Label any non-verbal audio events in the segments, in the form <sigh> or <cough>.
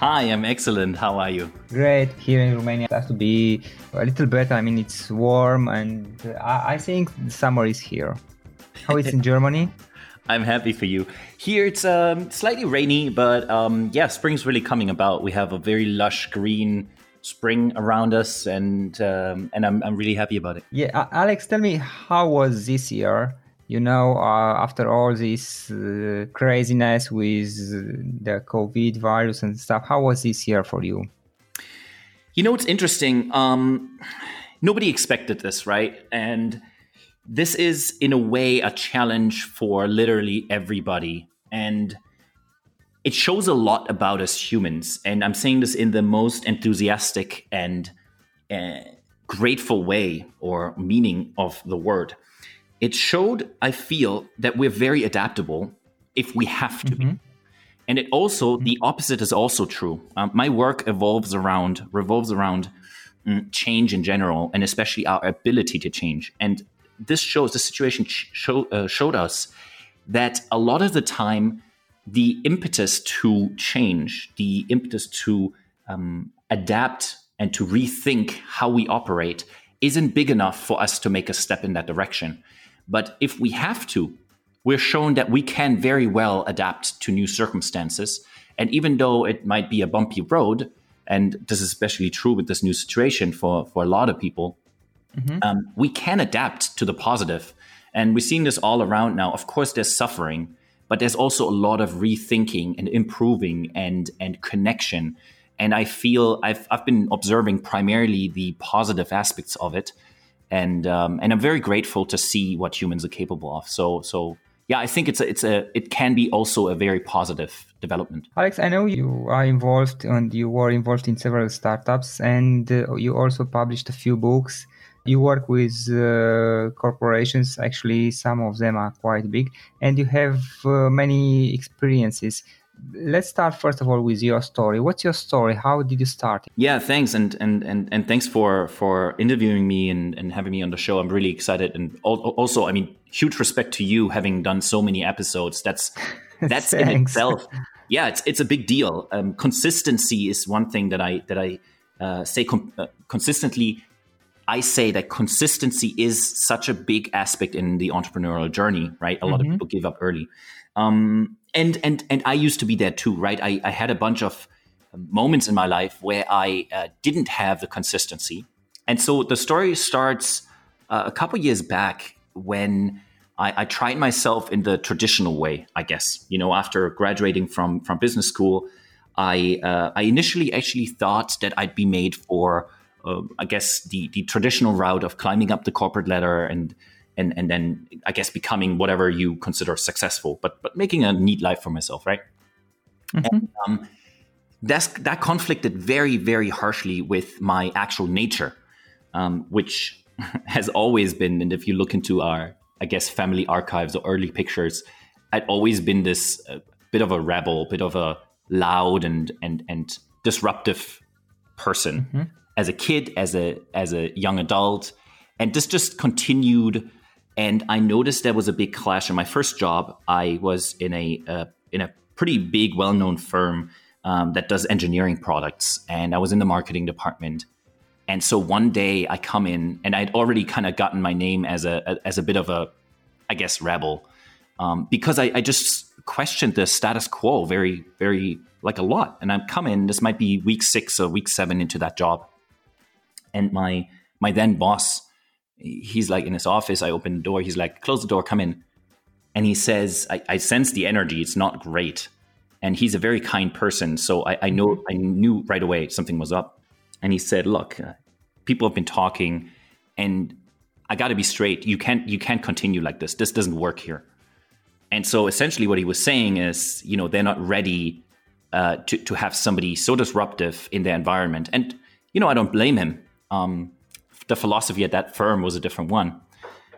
Hi, I'm excellent. How are you? Great. Here in Romania, it has to be a little better. I mean, it's warm, and I, I think the summer is here. How is it in <laughs> Germany? I'm happy for you. Here it's um, slightly rainy, but um, yeah, spring's really coming about. We have a very lush green spring around us, and um, and I'm I'm really happy about it. Yeah, Alex, tell me how was this year? You know, uh, after all this uh, craziness with the COVID virus and stuff, how was this year for you? You know, it's interesting. Um, nobody expected this, right? And this is, in a way, a challenge for literally everybody. And it shows a lot about us humans. And I'm saying this in the most enthusiastic and uh, grateful way or meaning of the word it showed, I feel, that we're very adaptable if we have to mm-hmm. be. And it also, mm-hmm. the opposite is also true. Um, my work evolves around, revolves around mm, change in general, and especially our ability to change. And this shows, the situation show, uh, showed us that a lot of the time, the impetus to change, the impetus to um, adapt and to rethink how we operate isn't big enough for us to make a step in that direction. But if we have to, we're shown that we can very well adapt to new circumstances. And even though it might be a bumpy road, and this is especially true with this new situation for, for a lot of people, mm-hmm. um, we can adapt to the positive. And we're seeing this all around now. Of course, there's suffering, but there's also a lot of rethinking and improving and, and connection. And I feel I've, I've been observing primarily the positive aspects of it and um, and I'm very grateful to see what humans are capable of. So so yeah, I think it's a, it's a it can be also a very positive development. Alex, I know you are involved and you were involved in several startups, and uh, you also published a few books. You work with uh, corporations. Actually, some of them are quite big, and you have uh, many experiences let's start first of all with your story what's your story how did you start yeah thanks and and and, and thanks for for interviewing me and, and having me on the show i'm really excited and also i mean huge respect to you having done so many episodes that's <laughs> that's in itself yeah it's it's a big deal um, consistency is one thing that i that i uh, say com- uh, consistently I say that consistency is such a big aspect in the entrepreneurial journey, right? A mm-hmm. lot of mm-hmm. people give up early. Um, and and and I used to be there too, right? I, I had a bunch of moments in my life where I uh, didn't have the consistency, and so the story starts uh, a couple years back when I, I, tried myself in the traditional way. I guess you know after graduating from from business school, I uh, I initially actually thought that I'd be made for uh, I guess the the traditional route of climbing up the corporate ladder and and and then I guess becoming whatever you consider successful, but but making a neat life for myself, right? Mm-hmm. And, um, that's that conflicted very very harshly with my actual nature, um, which <laughs> has always been. And if you look into our I guess family archives or early pictures, I'd always been this uh, bit of a rebel, bit of a loud and and and disruptive person mm-hmm. as a kid, as a as a young adult, and this just continued and I noticed there was a big clash. In my first job, I was in a uh, in a pretty big, well known firm um, that does engineering products, and I was in the marketing department. And so one day I come in, and I'd already kind of gotten my name as a, as a bit of a, I guess, rebel, um, because I, I just questioned the status quo very, very like a lot. And I'm coming. This might be week six or week seven into that job, and my my then boss, he's like in his office. I open the door. He's like, close the door, come in. And he says, I, I sense the energy. It's not great. And he's a very kind person. So I, I know, I knew right away something was up. And he said, look, uh, people have been talking and I got to be straight. You can't, you can't continue like this. This doesn't work here. And so essentially what he was saying is, you know, they're not ready uh, to, to have somebody so disruptive in their environment. And, you know, I don't blame him. Um, the philosophy at that firm was a different one.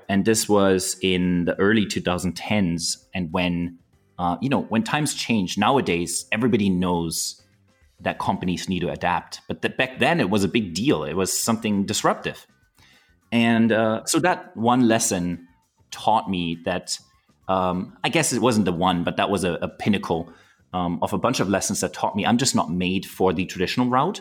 And this was in the early 2010s. And when, uh, you know, when times change nowadays, everybody knows that companies need to adapt. But the, back then, it was a big deal. It was something disruptive. And uh, so that one lesson taught me that um, I guess it wasn't the one, but that was a, a pinnacle um, of a bunch of lessons that taught me I'm just not made for the traditional route.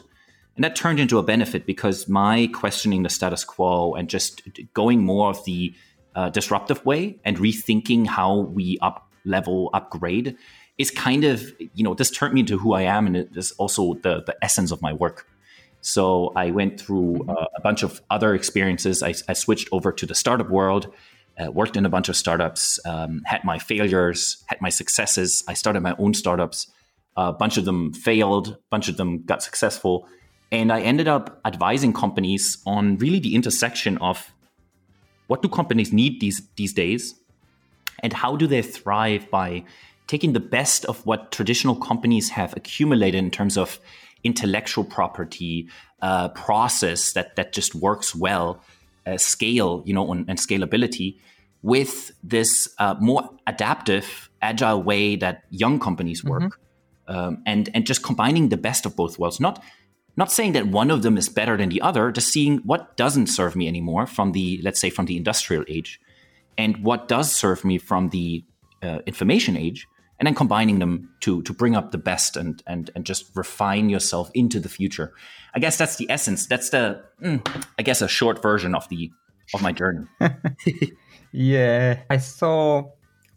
And that turned into a benefit because my questioning the status quo and just going more of the uh, disruptive way and rethinking how we up level, upgrade is kind of, you know, this turned me into who I am. And it is also the, the essence of my work. So I went through uh, a bunch of other experiences. I, I, switched over to the startup world, uh, worked in a bunch of startups, um, had my failures, had my successes. I started my own startups. A bunch of them failed, a bunch of them got successful. And I ended up advising companies on really the intersection of what do companies need these, these days and how do they thrive by taking the best of what traditional companies have accumulated in terms of intellectual property, uh, process that, that just works well, uh, scale, you know, and, and scalability with this uh, more adaptive, agile way that young companies work. Mm-hmm. Um, and and just combining the best of both worlds. Not not saying that one of them is better than the other, just seeing what doesn't serve me anymore from the, let's say, from the industrial age, and what does serve me from the uh, information age, and then combining them to to bring up the best and and and just refine yourself into the future. I guess that's the essence. That's the, mm, I guess, a short version of the of my journey. <laughs> yeah, I saw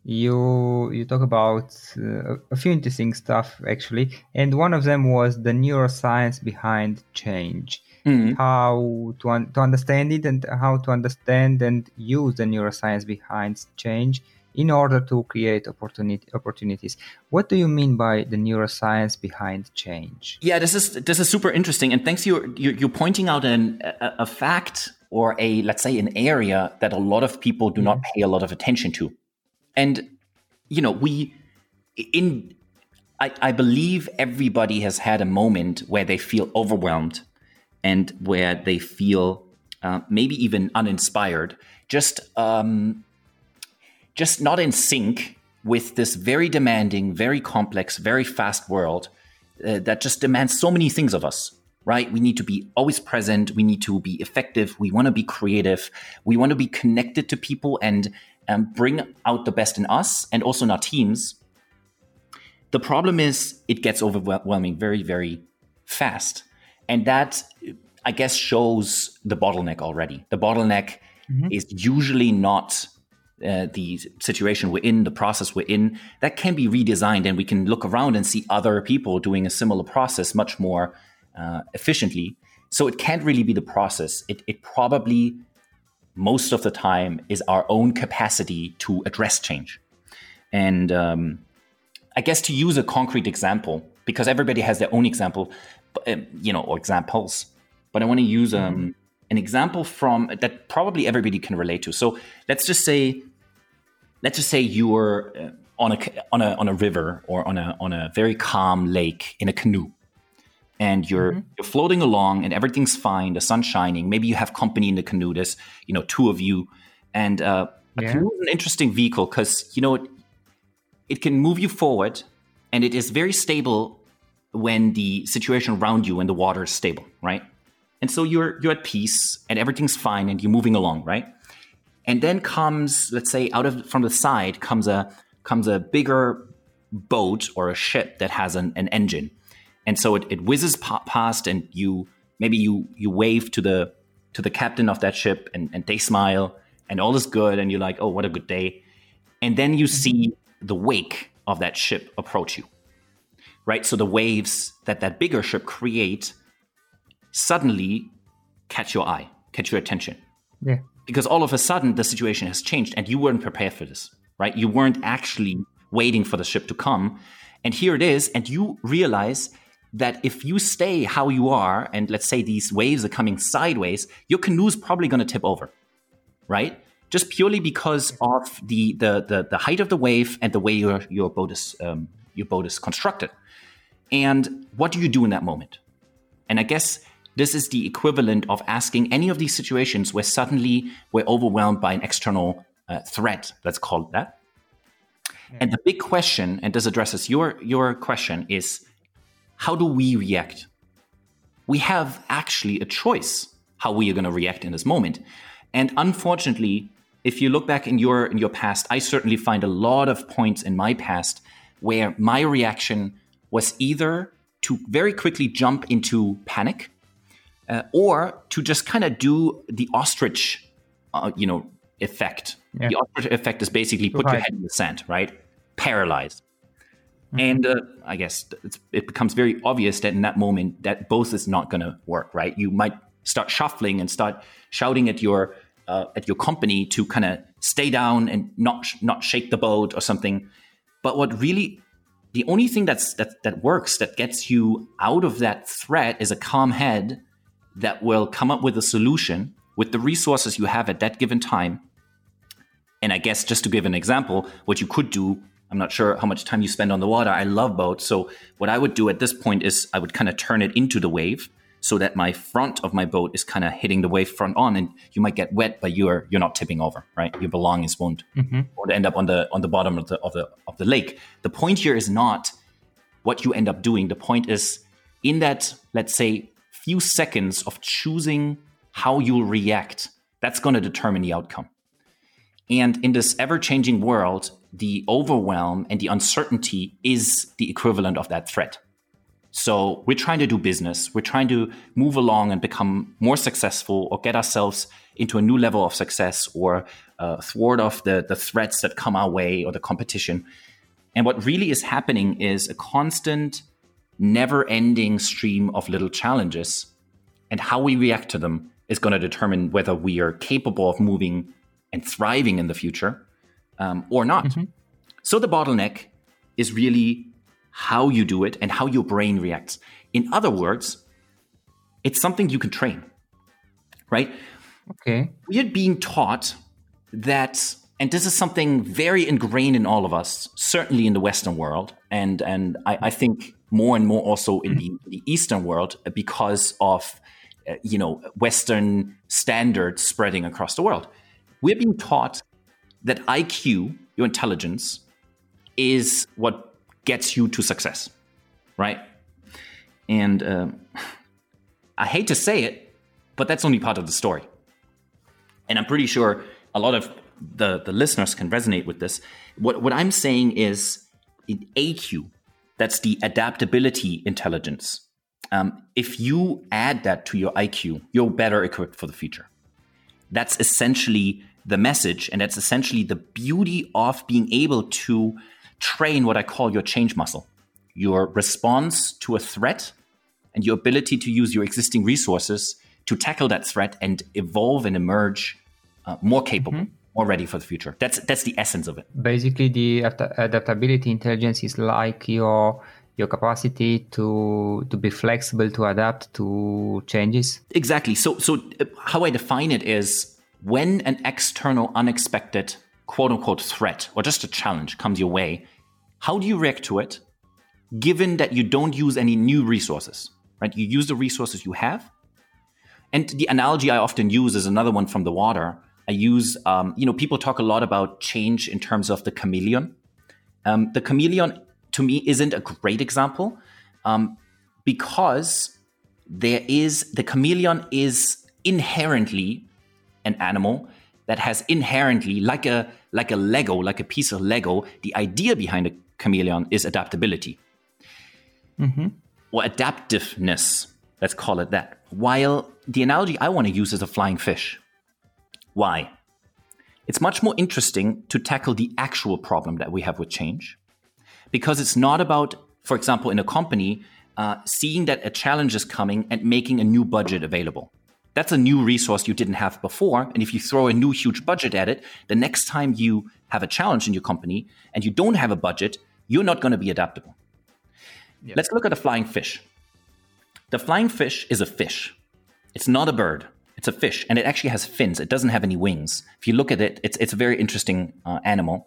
you you talk about uh, a few interesting stuff actually and one of them was the neuroscience behind change. Mm-hmm. how to, un- to understand it and how to understand and use the neuroscience behind change in order to create opportunity opportunities. What do you mean by the neuroscience behind change? Yeah this is this is super interesting and thanks you you're, you're pointing out an, a, a fact or a let's say an area that a lot of people do not pay a lot of attention to and you know, we in I, I believe everybody has had a moment where they feel overwhelmed and where they feel uh, maybe even uninspired, just um, just not in sync with this very demanding, very complex, very fast world uh, that just demands so many things of us. Right? We need to be always present. We need to be effective. We want to be creative. We want to be connected to people and um, bring out the best in us and also in our teams. The problem is it gets overwhelming very, very fast. And that, I guess, shows the bottleneck already. The bottleneck mm-hmm. is usually not uh, the situation we're in, the process we're in, that can be redesigned, and we can look around and see other people doing a similar process much more uh, efficiently. So it can't really be the process. It, it probably most of the time is our own capacity to address change. And um, I guess to use a concrete example, because everybody has their own example, um, you know, or examples, but I want to use um, mm-hmm. an example from that probably everybody can relate to. So let's just say, let's just say you were uh, on a on a on a river or on a on a very calm lake in a canoe and you're mm-hmm. you're floating along and everything's fine the sun's shining maybe you have company in the canoe there's you know two of you and uh, a yeah. canoe is an interesting vehicle because you know it, it can move you forward and it is very stable when the situation around you and the water is stable right and so you're you're at peace and everything's fine and you're moving along right and then comes let's say out of from the side comes a comes a bigger boat or a ship that has an, an engine and so it, it whizzes past and you maybe you you wave to the to the captain of that ship and, and they smile and all is good and you're like oh what a good day and then you mm-hmm. see the wake of that ship approach you right so the waves that that bigger ship create suddenly catch your eye catch your attention. Yeah. Because all of a sudden the situation has changed and you weren't prepared for this, right? You weren't actually waiting for the ship to come. And here it is. And you realize that if you stay how you are, and let's say these waves are coming sideways, your canoe's probably going to tip over, right? Just purely because of the, the, the, the height of the wave and the way your, your boat is, um, your boat is constructed. And what do you do in that moment? And I guess this is the equivalent of asking any of these situations where suddenly we're overwhelmed by an external uh, threat, let's call it that. Yeah. And the big question, and this addresses your, your question, is how do we react? We have actually a choice how we are going to react in this moment. And unfortunately, if you look back in your in your past, I certainly find a lot of points in my past where my reaction was either to very quickly jump into panic uh, or to just kind of do the ostrich, uh, you know, effect. Yeah. The ostrich effect is basically put right. your head in the sand, right? Paralyzed. Mm-hmm. And uh, I guess it becomes very obvious that in that moment that both is not going to work, right? You might start shuffling and start shouting at your uh, at your company to kind of stay down and not not shake the boat or something. But what really the only thing that's that that works that gets you out of that threat is a calm head that will come up with a solution with the resources you have at that given time. And I guess just to give an example, what you could do I'm not sure how much time you spend on the water. I love boats. So what I would do at this point is I would kind of turn it into the wave so that my front of my boat is kind of hitting the wave front on and you might get wet but you're you're not tipping over right your belongings won't mm-hmm. won't end up on the on the bottom of the of the of the lake the point here is not what you end up doing the point is in that let's say few seconds of choosing how you'll react that's going to determine the outcome and in this ever changing world the overwhelm and the uncertainty is the equivalent of that threat. So we're trying to do business, we're trying to move along and become more successful or get ourselves into a new level of success or uh, thwart off the, the threats that come our way or the competition. And what really is happening is a constant, never ending stream of little challenges. And how we react to them is going to determine whether we are capable of moving and thriving in the future um, or not. Mm-hmm. So the bottleneck is really how you do it and how your brain reacts. In other words, it's something you can train, right? Okay. We are being taught that, and this is something very ingrained in all of us, certainly in the Western world, and and I, I think more and more also in the, the Eastern world because of uh, you know Western standards spreading across the world. We're being taught that IQ, your intelligence, is what gets you to success, right? And uh, I hate to say it, but that's only part of the story. And I'm pretty sure a lot of the, the listeners can resonate with this. What, what I'm saying is in AQ, that's the adaptability intelligence. Um, if you add that to your IQ, you're better equipped for the future. That's essentially the message. And that's essentially the beauty of being able to train what I call your change muscle, your response to a threat and your ability to use your existing resources to tackle that threat and evolve and emerge uh, more capable. Mm-hmm. More ready for the future. That's that's the essence of it. Basically, the adaptability intelligence is like your your capacity to to be flexible to adapt to changes. Exactly. So so uh, how I define it is when an external, unexpected, quote unquote threat or just a challenge comes your way, how do you react to it given that you don't use any new resources, right? You use the resources you have. And the analogy I often use is another one from the water. I use, um, you know, people talk a lot about change in terms of the chameleon. Um, the chameleon, to me, isn't a great example um, because there is the chameleon is inherently an animal that has inherently like a like a lego like a piece of lego the idea behind a chameleon is adaptability. Mm-hmm. or adaptiveness let's call it that. While the analogy i want to use is a flying fish. Why? It's much more interesting to tackle the actual problem that we have with change because it's not about for example in a company uh, seeing that a challenge is coming and making a new budget available That's a new resource you didn't have before. And if you throw a new huge budget at it, the next time you have a challenge in your company and you don't have a budget, you're not going to be adaptable. Yep. Let's look at a flying fish. The flying fish is a fish. It's not a bird. It's a fish, and it actually has fins. It doesn't have any wings. If you look at it, it's it's a very interesting uh, animal.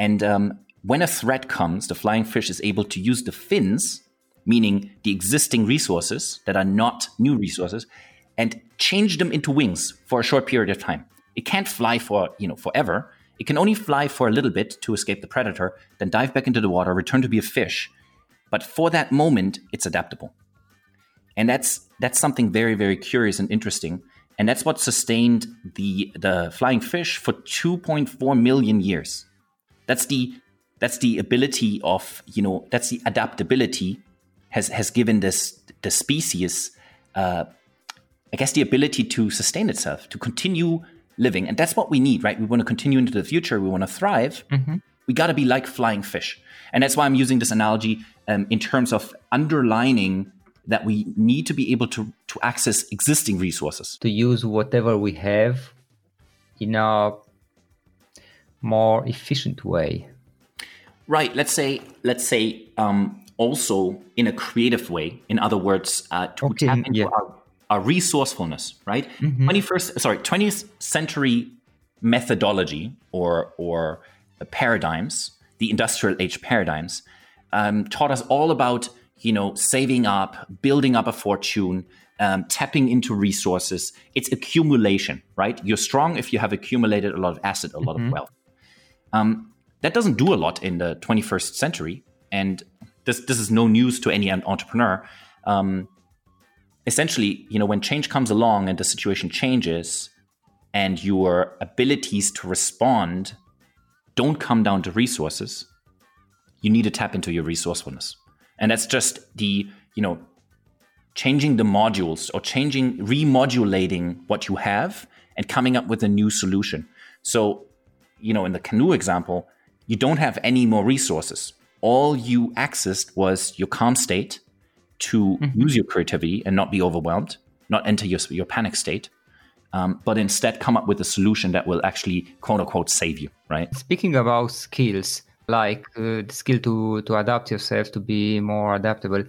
And um, when a threat comes, the flying fish is able to use the fins, meaning the existing resources that are not new resources, and change them into wings for a short period of time. It can't fly for you know forever. It can only fly for a little bit to escape the predator, then dive back into the water, return to be a fish. But for that moment, it's adaptable. And that's that's something very, very curious and interesting. And that's what sustained the the flying fish for 2.4 million years. That's the that's the ability of, you know, that's the adaptability has has given this the species uh, I guess the ability to sustain itself, to continue living. And that's what we need, right? We want to continue into the future. We want to thrive. Mm-hmm. We got to be like flying fish. And that's why I'm using this analogy um, in terms of underlining that we need to be able to, to access existing resources. To use whatever we have in a more efficient way. Right. Let's say, let's say, um, also in a creative way. In other words, uh, to okay, tap into yeah. our resourcefulness, right? Mm-hmm. 21st, sorry, 20th century methodology or or paradigms, the industrial age paradigms, um, taught us all about you know saving up, building up a fortune, um, tapping into resources. It's accumulation, right? You're strong if you have accumulated a lot of asset, a lot mm-hmm. of wealth. Um, that doesn't do a lot in the 21st century, and this this is no news to any entrepreneur. Um, essentially, you know, when change comes along and the situation changes and your abilities to respond don't come down to resources, you need to tap into your resourcefulness. And that's just the, you know, changing the modules or changing, remodulating what you have and coming up with a new solution. So, you know, in the canoe example, you don't have any more resources. All you accessed was your calm state to mm-hmm. use your creativity and not be overwhelmed, not enter your, your panic state, um, but instead come up with a solution that will actually quote unquote save you, right? Speaking about skills, like uh, the skill to, to adapt yourself to be more adaptable,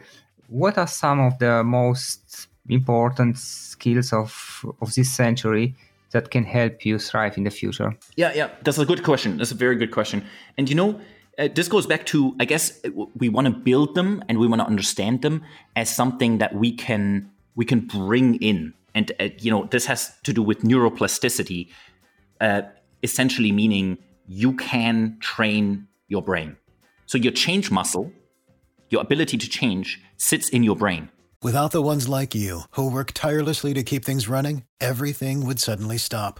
what are some of the most important skills of, of this century that can help you thrive in the future? Yeah, yeah, that's a good question. That's a very good question. And you know, uh, this goes back to i guess uh, we want to build them and we want to understand them as something that we can we can bring in. And uh, you know this has to do with neuroplasticity uh, essentially meaning you can train your brain. So your change muscle your ability to change sits in your brain. Without the ones like you who work tirelessly to keep things running everything would suddenly stop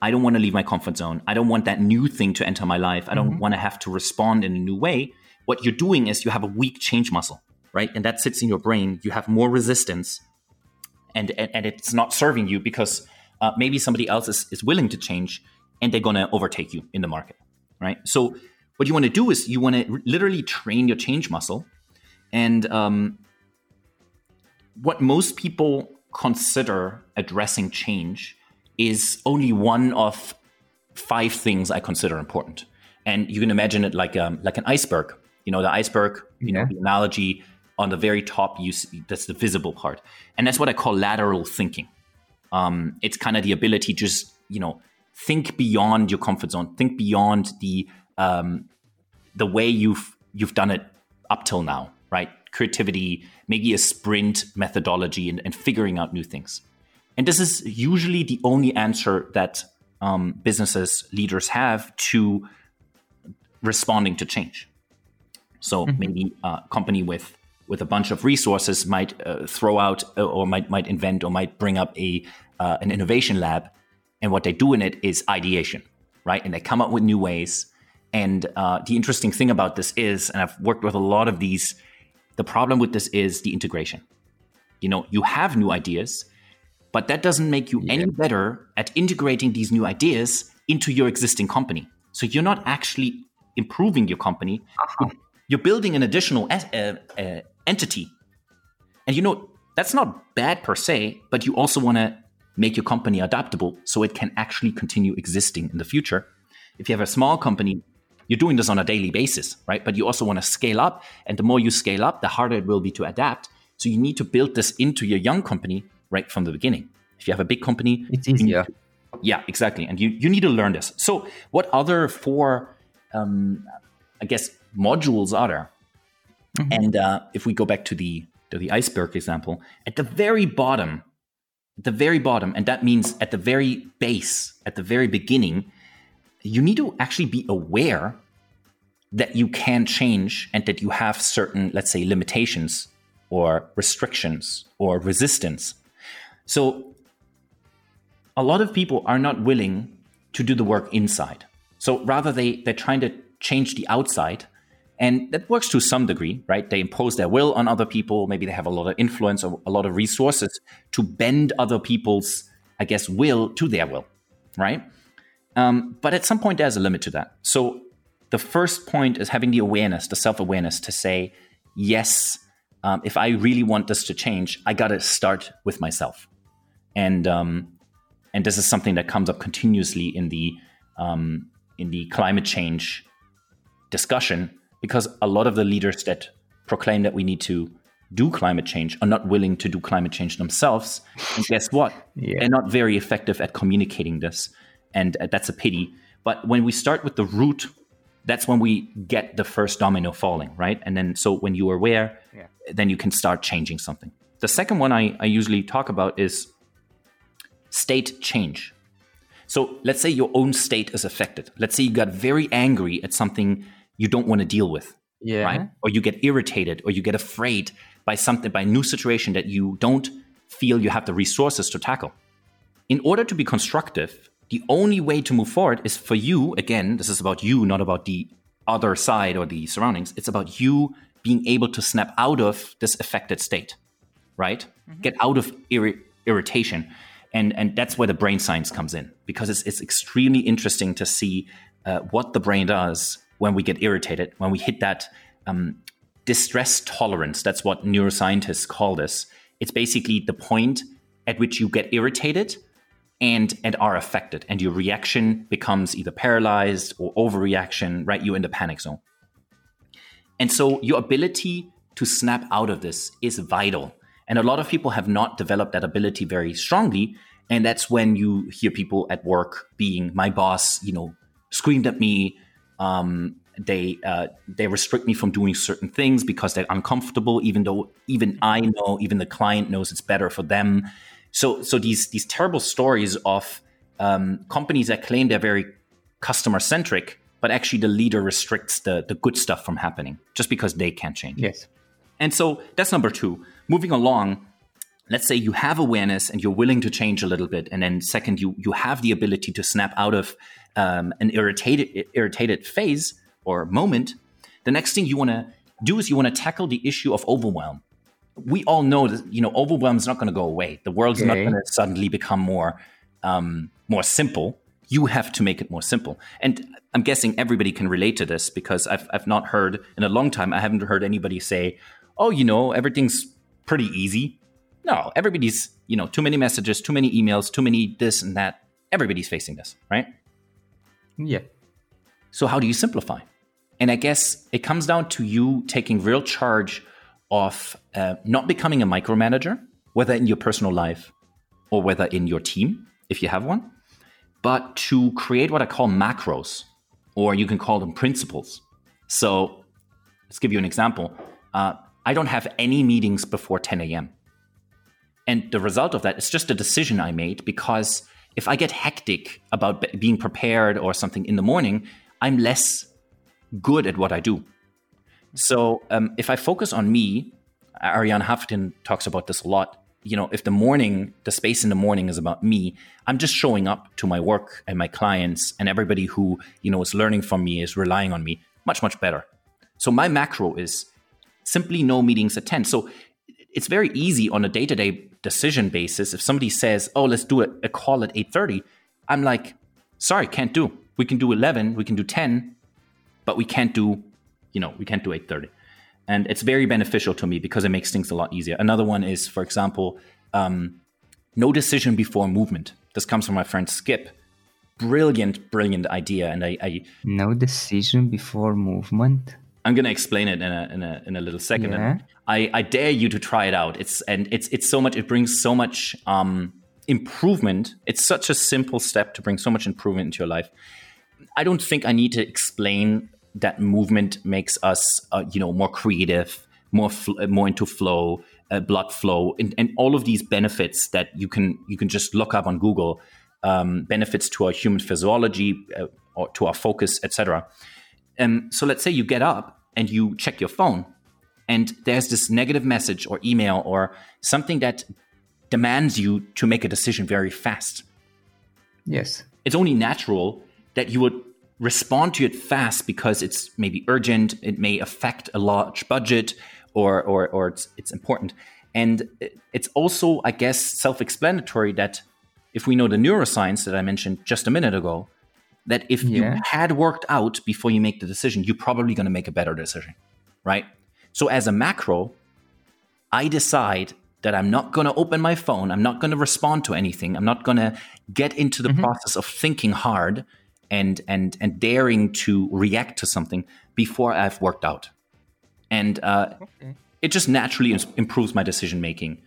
I don't want to leave my comfort zone. I don't want that new thing to enter my life. I don't mm-hmm. want to have to respond in a new way. What you're doing is you have a weak change muscle right? And that sits in your brain. You have more resistance, and and, and it's not serving you because uh, maybe somebody else is, is willing to change, and they're gonna overtake you in the market, right? So what you want to do is you want to literally train your change muscle, and um, what most people consider addressing change is only one of five things I consider important. And you can imagine it like um, like an iceberg. You know, the iceberg. You yeah. know, the analogy on the very top you see, that's the visible part and that's what i call lateral thinking um, it's kind of the ability to just you know think beyond your comfort zone think beyond the um, the way you've you've done it up till now right creativity maybe a sprint methodology and, and figuring out new things and this is usually the only answer that um, businesses leaders have to responding to change so mm-hmm. maybe a company with with a bunch of resources might uh, throw out uh, or might might invent or might bring up a uh, an innovation lab, and what they do in it is ideation, right? And they come up with new ways. And uh, the interesting thing about this is, and I've worked with a lot of these, the problem with this is the integration. You know, you have new ideas, but that doesn't make you yeah. any better at integrating these new ideas into your existing company. So you're not actually improving your company. Uh-huh. You're building an additional uh, uh, entity. And you know, that's not bad per se, but you also want to make your company adaptable so it can actually continue existing in the future. If you have a small company, you're doing this on a daily basis, right? But you also want to scale up. And the more you scale up, the harder it will be to adapt. So you need to build this into your young company right from the beginning. If you have a big company, it's easier. To, yeah, exactly. And you, you need to learn this. So, what other four, um, I guess, modules are there? Mm-hmm. And uh, if we go back to the to the iceberg example, at the very bottom, at the very bottom, and that means at the very base, at the very beginning, you need to actually be aware that you can change and that you have certain, let's say, limitations or restrictions or resistance. So a lot of people are not willing to do the work inside. So rather they they're trying to change the outside and that works to some degree, right? They impose their will on other people. Maybe they have a lot of influence or a lot of resources to bend other people's, I guess, will to their will, right? Um, but at some point, there's a limit to that. So the first point is having the awareness, the self awareness to say, yes, um, if I really want this to change, I got to start with myself. And um, and this is something that comes up continuously in the um, in the climate change discussion because a lot of the leaders that proclaim that we need to do climate change are not willing to do climate change themselves. And guess what? <laughs> Yeah. They're not very effective at communicating this. And uh, that's a pity. But when we start with the root, that's when we get the first domino falling, right? And then, so when you are aware, yeah. then you can start changing something. The second one I, I usually talk about is state change. So let's say your own state is affected. Let's say you got very angry at something you don't want to deal with. Yeah. Right? Or you get irritated or you get afraid by something, by a new situation that you don't feel you have the resources to tackle. In order to be constructive, the only way to move forward is for you, again, this is about you, not about the other side or the surroundings. It's about you being able to snap out of this affected state, right? Mm-hmm. Get out of ir- irritation. And, and that's where the brain science comes in because it's, it's extremely interesting to see uh, what the brain does when we get irritated, when we hit that um, distress tolerance. That's what neuroscientists call this. It's basically the point at which you get irritated and and are affected, and your reaction becomes either paralyzed or overreaction. Right, you're in the panic zone. And so your ability to snap out of this is vital. And a lot of people have not developed that ability very strongly. And that's when you hear people at work being, my boss, you know, screamed at me, um, they uh, they restrict me from doing certain things because they're uncomfortable, even though even I know, even the client knows it's better for them. So so these these terrible stories of um, companies that claim they're very customer centric, but actually the leader restricts the the good stuff from happening just because they can't change. Yes. And so that's number two. Moving along, let's say you have awareness and you're willing to change a little bit, and then second, you you have the ability to snap out of um, an irritated irritated phase or moment, the next thing you want to do is you want to tackle the issue of overwhelm. We all know that you know overwhelm is not going to go away. The world's okay. not going to suddenly become more um, more simple. You have to make it more simple. And I'm guessing everybody can relate to this because I've I've not heard in a long time. I haven't heard anybody say, "Oh, you know, everything's pretty easy." No, everybody's you know too many messages, too many emails, too many this and that. Everybody's facing this, right? Yeah. So, how do you simplify? And I guess it comes down to you taking real charge of uh, not becoming a micromanager, whether in your personal life or whether in your team, if you have one, but to create what I call macros, or you can call them principles. So, let's give you an example. Uh, I don't have any meetings before 10 a.m. And the result of that is just a decision I made because if I get hectic about being prepared or something in the morning, I'm less good at what I do. So um, if I focus on me, Arianna Huffington talks about this a lot. you know, if the morning, the space in the morning is about me, I'm just showing up to my work and my clients and everybody who, you know, is learning from me, is relying on me much, much better. So my macro is simply no meetings at 10. So it's very easy on a day-to-day decision basis. If somebody says, oh, let's do a, a call at 8.30, I'm like, sorry, can't do. We can do 11, we can do 10, but we can't do, you know, we can't do 8.30 and it's very beneficial to me because it makes things a lot easier. Another one is, for example, um, no decision before movement. This comes from my friend Skip. Brilliant, brilliant idea, and I, I no decision before movement. I'm gonna explain it in a in a in a little second. Yeah. And I, I dare you to try it out. It's and it's it's so much. It brings so much um, improvement. It's such a simple step to bring so much improvement into your life. I don't think I need to explain that movement makes us, uh, you know, more creative, more fl- more into flow, uh, blood flow, and, and, all of these benefits that you can you can just look up on Google. Um, benefits to our human physiology, uh, or to our focus, etc. Um, so let's say you get up and you check your phone, and there's this negative message or email or something that demands you to make a decision very fast. Yes, it's only natural that you would respond to it fast because it's maybe urgent, it may affect a large budget, or or, or it's, it's important. And it's also, I guess, self-explanatory that if we know the neuroscience that I mentioned just a minute ago, that if yeah. you had worked out before you make the decision, you're probably going to make a better decision, right? So as a macro, I decide that I'm not going to open my phone, I'm not going to respond to anything, I'm not going to get into the mm-hmm. process of thinking hard and and and daring to react to something before I've worked out, and uh, okay. it just naturally improves my decision making.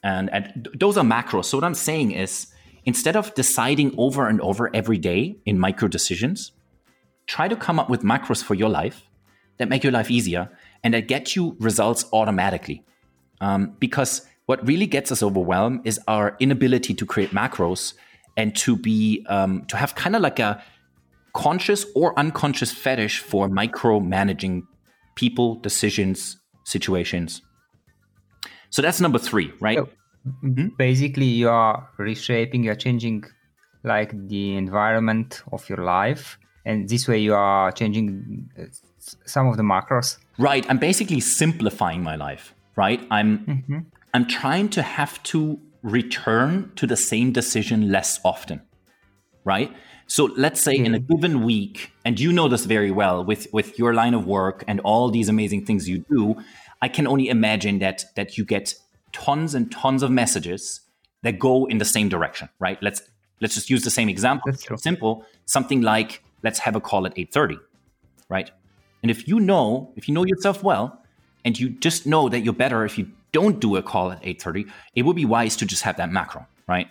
And, and those are macros. So what I'm saying is, instead of deciding over and over every day in micro decisions, try to come up with macros for your life that make your life easier and that get you results automatically. Um, because what really gets us overwhelmed is our inability to create macros and to be um, to have kind of like a conscious or unconscious fetish for micromanaging people, decisions, situations. So that's number three, right? Mm-hmm. Basically, you are reshaping, you're changing like the environment of your life. And this way, you are changing uh, some of the macros. Right. I'm basically simplifying my life, right? I'm, mm-hmm. I'm trying to have to return to the same decision less often, right? So let's say mm. in a given week, and you know this very well with, with your line of work and all these amazing things you do, I can only imagine that that you get tons and tons of messages that go in the same direction, right? Let's let's just use the same example. Simple, something like let's have a call at 8:30, right? And if you know, if you know yourself well, and you just know that you're better if you don't do a call at 8:30, it would be wise to just have that macro, right?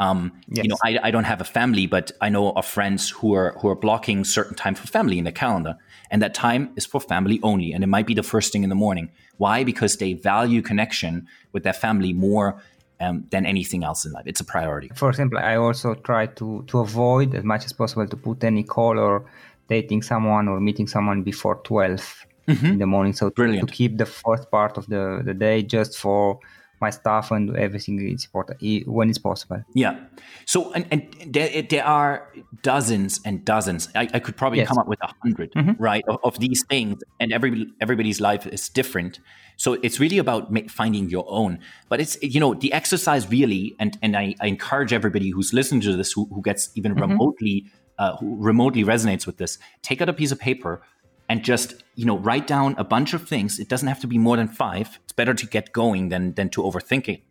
Um, yes. You know, I, I don't have a family, but I know of friends who are who are blocking certain time for family in the calendar, and that time is for family only, and it might be the first thing in the morning. Why? Because they value connection with their family more um, than anything else in life. It's a priority. For example, I also try to to avoid as much as possible to put any call or dating someone or meeting someone before 12 mm-hmm. in the morning. So to, to keep the first part of the, the day just for my staff and everything is important when it's possible. Yeah. So and, and there, there are dozens and dozens. I, I could probably yes. come up with a 100 mm-hmm. right, of, of, these things, and every everybody's life is different. So it's really about finding your own. But it's you know the exercise really, and and I, I encourage everybody who's listening to this who, who gets even mm-hmm. remotely uh, who remotely resonates with this, take out a piece of paper and just you know write down a bunch of things. It doesn't have to be more than five. It's better to get going than than to overthink it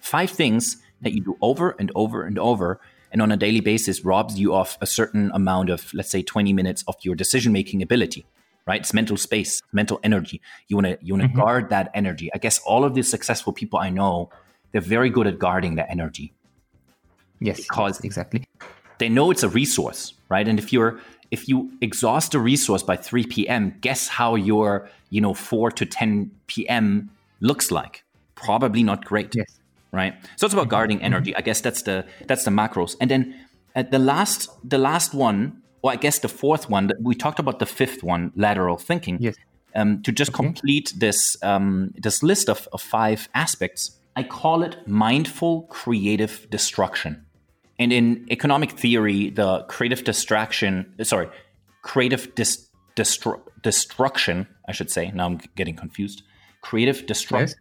five things that you do over and over and over and on a daily basis robs you of a certain amount of let's say 20 minutes of your decision making ability right? It's mental space mental energy. You want to you want to mm-hmm. guard that energy. I guess all of the successful people i know they're very good at guarding that energy. Yes because exactly. they know it's a resource right? And if you're if you exhaust a resource by 3 p.m., guess how your, you know, 4 to 10 p.m. looks like? Probably not great. Yes. Right? So it's about guarding energy. Mm-hmm. I guess that's the that's the macros. And then uh, the last the last one, or I guess the fourth one, we talked about the fifth one, lateral thinking. Yes. Um, to just okay. complete this um, this list of, of five aspects, I call it mindful creative destruction. And in economic theory, the creative distraction, sorry, creative dis, destru, destruction, I should say, now I'm getting confused. Creative destruction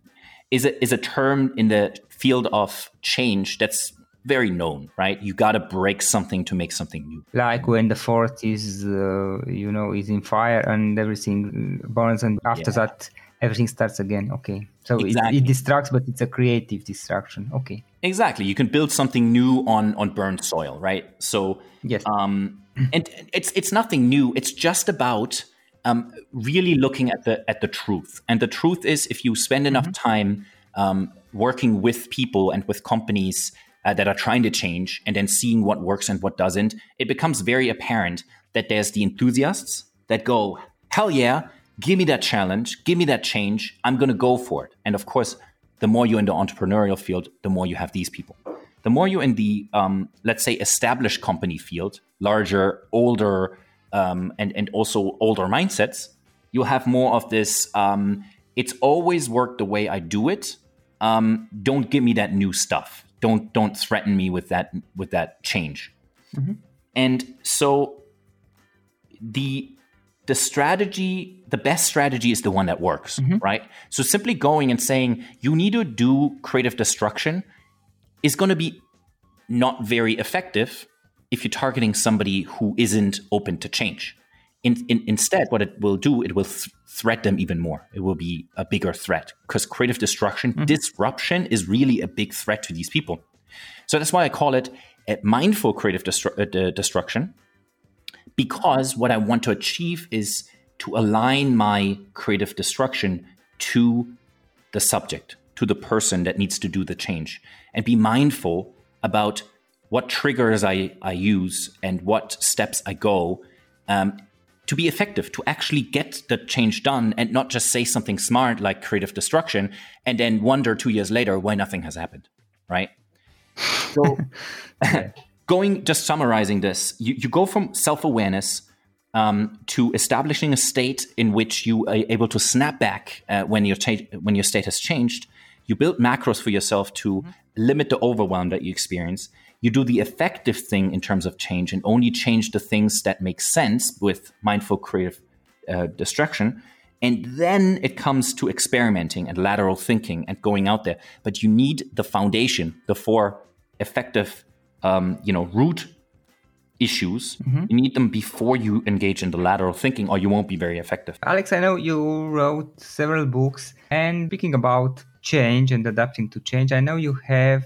yes. is, a, is a term in the field of change that's very known, right? You got to break something to make something new. Like when the forest is, uh, you know, is in fire and everything burns, and after yeah. that, everything starts again. Okay, so exactly. it, it distracts, but it's a creative distraction. Okay, exactly. You can build something new on on burned soil, right? So yes, um, and it's it's nothing new. It's just about um, really looking at the at the truth. And the truth is, if you spend enough mm-hmm. time um, working with people and with companies uh, that are trying to change, and then seeing what works and what doesn't, it becomes very apparent that there's the enthusiasts that go, "Hell yeah, give me that challenge, give me that change. I'm going to go for it." And of course, the more you're in the entrepreneurial field, the more you have these people. The more you're in the, um, let's say, established company field, larger, older, um, and and also older mindsets, you'll have more of this. Um, it's always worked the way I do it. Um, don't give me that new stuff. Don't don't threaten me with that with that change. Mm-hmm. And so the the strategy, the best strategy is the one that works, mm-hmm. right? So simply going and saying you need to do creative destruction is going to be not very effective if you're targeting somebody who isn't open to change. In, in, instead, what it will do, it will th- threat them even more. It will be a bigger threat because creative destruction, mm-hmm. disruption is really a big threat to these people. So that's why I call it a mindful creative destru- uh, destruction because what I want to achieve is to align my creative destruction to the subject, to the person that needs to do the change, and be mindful about what triggers I, I use and what steps I go um, to be effective, to actually get the change done and not just say something smart like creative destruction and then wonder two years later why nothing has happened, right? <laughs> So, <laughs> going, just summarizing this, you, you go from self awareness um, to establishing a state in which you are able to snap back uh, when, your ta- when your state has changed. You build macros for yourself to mm-hmm. limit the overwhelm that you experience you do the effective thing in terms of change and only change the things that make sense with mindful creative uh, destruction and then it comes to experimenting and lateral thinking and going out there but you need the foundation the four effective um, you know root issues mm-hmm. you need them before you engage in the lateral thinking or you won't be very effective alex i know you wrote several books and speaking about change and adapting to change i know you have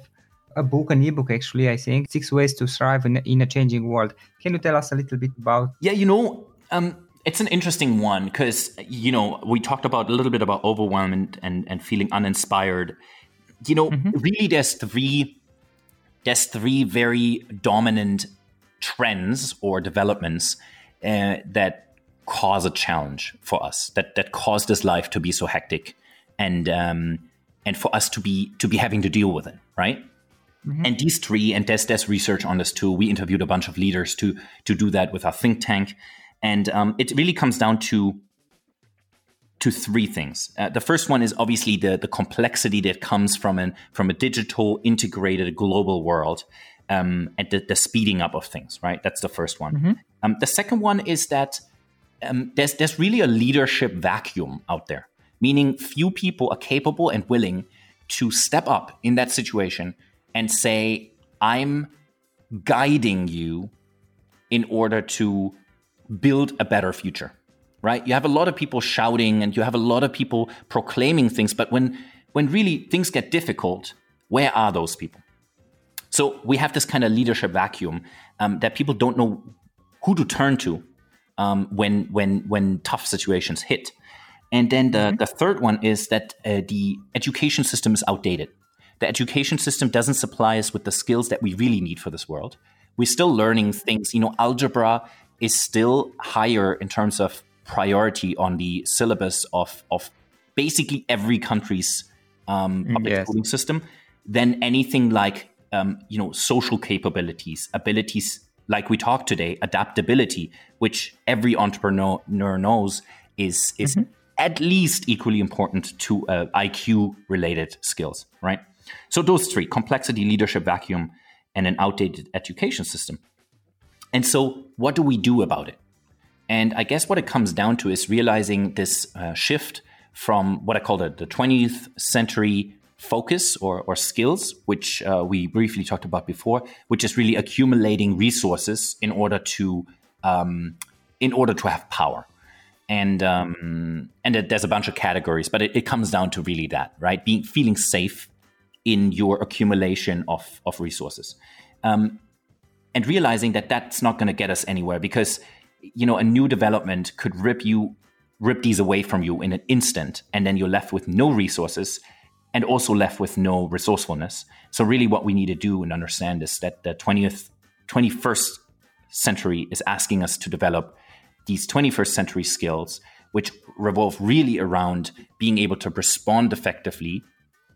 a book, an ebook actually, I think, Six Ways to Thrive in, in a Changing World. Can you tell us a little bit about? Yeah, you know, um, it's an interesting one because, you know, we talked about a little bit about overwhelm and, and, and feeling uninspired. You know, mm-hmm. really there's three there's three very dominant trends or developments uh, that cause a challenge for us that that cause this life to be so hectic and um, and for us to be to be having to deal with it right Mm-hmm. And these three, and there's there's research on this too. We interviewed a bunch of leaders to to do that with our think tank, and um, it really comes down to to three things. Uh, the first one is obviously the the complexity that comes from an from a digital integrated global world, um, and the, the, speeding up of things. Right, that's the first one. Mm-hmm. Um, the second one is that um, there's there's really a leadership vacuum out there, meaning few people are capable and willing to step up in that situation and say, I'm guiding you in order to build a better future, right? You have a lot of people shouting and you have a lot of people proclaiming things, but when, when really things get difficult, where are those people? So we have this kind of leadership vacuum um, that people don't know who to turn to um, when when when tough situations hit. And then the, mm-hmm. the third one is that uh, the education system is outdated the education system doesn't supply us with the skills that we really need for this world. We're still learning things. You know, algebra is still higher in terms of priority on the syllabus of, of basically every country's um, mm, public yes. schooling system than anything like um, you know social capabilities, abilities like we talked today, adaptability, which every entrepreneur knows is is mm-hmm. at least equally important to uh, IQ related skills, right? So those three: complexity, leadership vacuum, and an outdated education system. And so, what do we do about it? And I guess what it comes down to is realizing this uh, shift from what I call the, the 20th century focus or, or skills, which uh, we briefly talked about before, which is really accumulating resources in order to um, in order to have power. And um, and there's a bunch of categories, but it, it comes down to really that, right? Being feeling safe in your accumulation of of resources, um, and realizing that that's not going to get us anywhere because you know, a new development could rip you, rip these away from you in an instant, and then you're left with no resources and also left with no resourcefulness. So really what we need to do and understand is that the 20th, 21st century is asking us to develop these 21st century skills, which revolve really around being able to respond effectively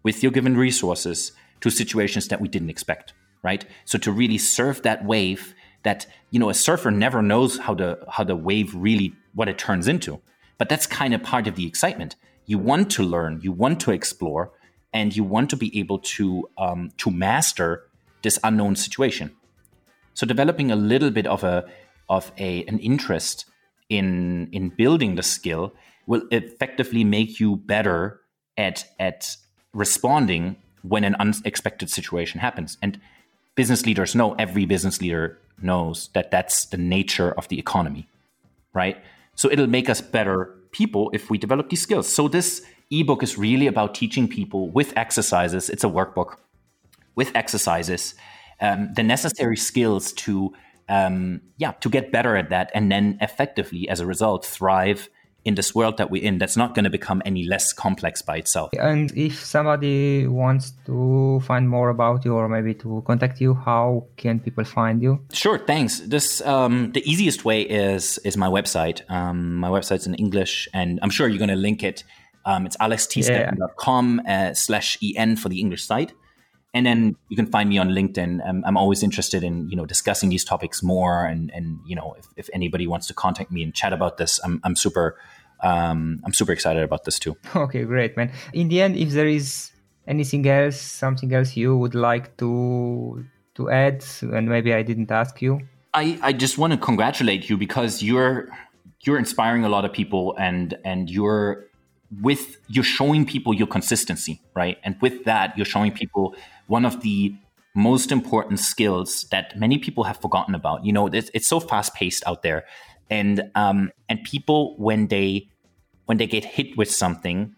with your given resources to situations that we didn't expect, right? So to really surf that wave that you know a surfer never knows how the how the wave really what it turns into. But that's kind of part of the excitement. You want to learn you want to explore and you want to be able to um, to master this unknown situation. So developing a little bit of a of a an interest in in building the skill will effectively make you better at at responding when an unexpected situation happens. And business leaders know every business leader knows that that's the nature of the economy, right? So it'll make us better people if we develop these skills. So this ebook is really about teaching people with exercises. It's a workbook with exercises, um, the necessary skills to, um, yeah, to get better at that, and then effectively, as a result, thrive in this world that we're in that's not going to become any less complex by itself. And if somebody wants to find more about you or maybe to contact you, how can people find you? Sure, thanks. This um, the easiest way is is my website. Um, my website's in English, and I'm sure you're going to link it. Um, it's alextsteppen.com uh, slash en for the English site. And then you can find me on LinkedIn. I'm, I'm, always interested in you know discussing these topics more, and and you know if, if anybody wants to contact me and chat about this, I'm I'm super um, I'm super excited about this too. <laughs> Okay, great, man. In the end, if there is anything else, something else you would like to to add, and maybe I didn't ask you. I, I just want to congratulate you because you're you're inspiring a lot of people and and you're with you're showing people your consistency right and with that you're showing people one of the most important skills that many people have forgotten about you know it's, it's so fast paced out there and um, and people when they when they get hit with something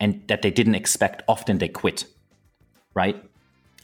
and that they didn't expect, often they quit, right?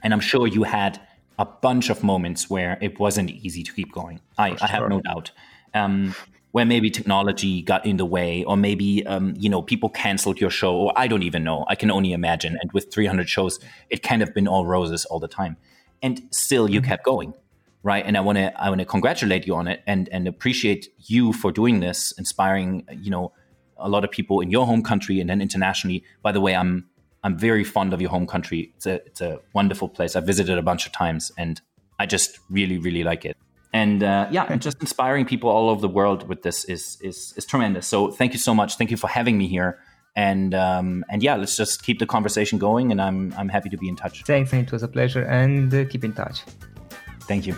And I'm sure you had a bunch of moments where it wasn't easy to keep going. I, sure. I have no doubt. Um, where maybe technology got in the way, or maybe um, you know people canceled your show, or I don't even know. I can only imagine. And with 300 shows, it kind of been all roses all the time, and still you mm-hmm. kept going right? And I want to I want to congratulate you on it and and appreciate you for doing this, inspiring you know a lot of people in your home country and then internationally. By the way, I'm I'm very fond of your home country. It's a it's a wonderful place. I've visited a bunch of times and I just really really like it. And uh, yeah, and just inspiring people all over the world with this is is is tremendous. So thank you so much. Thank you for having me here. And um, and yeah, let's just keep the conversation going. And I'm I'm happy to be in touch. Thanks, it was a pleasure. And uh, keep in touch. Thank you.